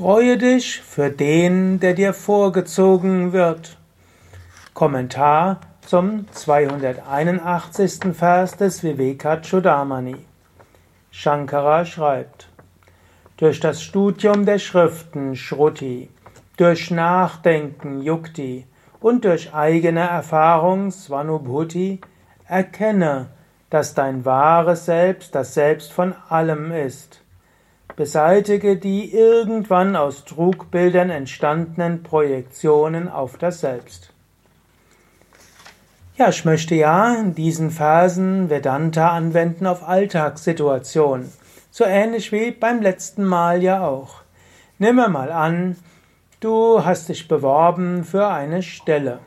Freue dich für den, der dir vorgezogen wird. Kommentar zum 281. Vers des Vivekachudamani. Shankara schreibt, durch das Studium der Schriften Shruti, durch Nachdenken Yukti und durch eigene Erfahrung Svanubhuti erkenne, dass dein wahres Selbst das Selbst von allem ist. Beseitige die irgendwann aus Trugbildern entstandenen Projektionen auf das Selbst. Ja, ich möchte ja in diesen Versen Vedanta anwenden auf Alltagssituationen. So ähnlich wie beim letzten Mal ja auch. Nimm mal an, du hast dich beworben für eine Stelle.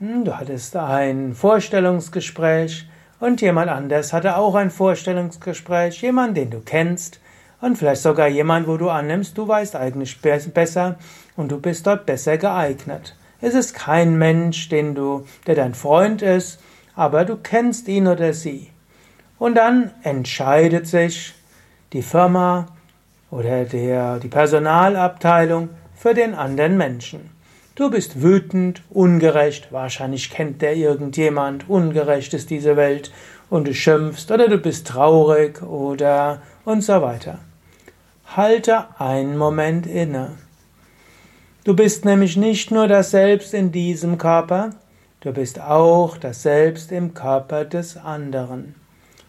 Hm, du hattest ein Vorstellungsgespräch und jemand anders hatte auch ein Vorstellungsgespräch, jemand, den du kennst und vielleicht sogar jemand, wo du annimmst, du weißt eigentlich besser und du bist dort besser geeignet. Es ist kein Mensch, den du, der dein Freund ist, aber du kennst ihn oder sie. Und dann entscheidet sich die Firma oder der, die Personalabteilung für den anderen Menschen. Du bist wütend, ungerecht, wahrscheinlich kennt der irgendjemand, ungerecht ist diese Welt und du schimpfst oder du bist traurig oder und so weiter. Halte einen Moment inne. Du bist nämlich nicht nur das Selbst in diesem Körper, du bist auch das Selbst im Körper des anderen.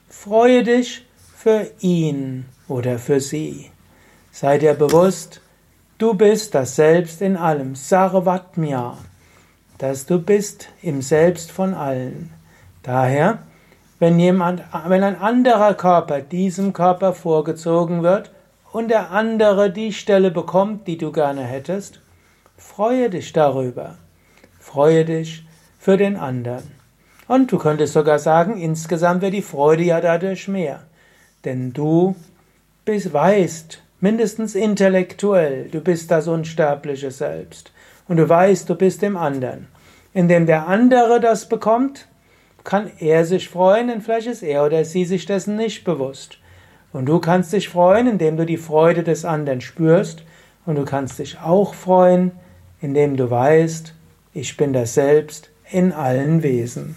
Freue dich für ihn oder für sie. Sei dir bewusst, Du bist das Selbst in allem, Sarvatmya, dass du bist im Selbst von allen. Daher, wenn jemand, wenn ein anderer Körper diesem Körper vorgezogen wird und der andere die Stelle bekommt, die du gerne hättest, freue dich darüber. Freue dich für den anderen. Und du könntest sogar sagen, insgesamt wird die Freude ja dadurch mehr. Denn du bist, weißt, mindestens intellektuell, du bist das unsterbliche Selbst. Und du weißt, du bist im anderen. Indem der andere das bekommt, kann er sich freuen, denn vielleicht ist er oder sie sich dessen nicht bewusst. Und du kannst dich freuen, indem du die Freude des anderen spürst. Und du kannst dich auch freuen, indem du weißt, ich bin das Selbst in allen Wesen.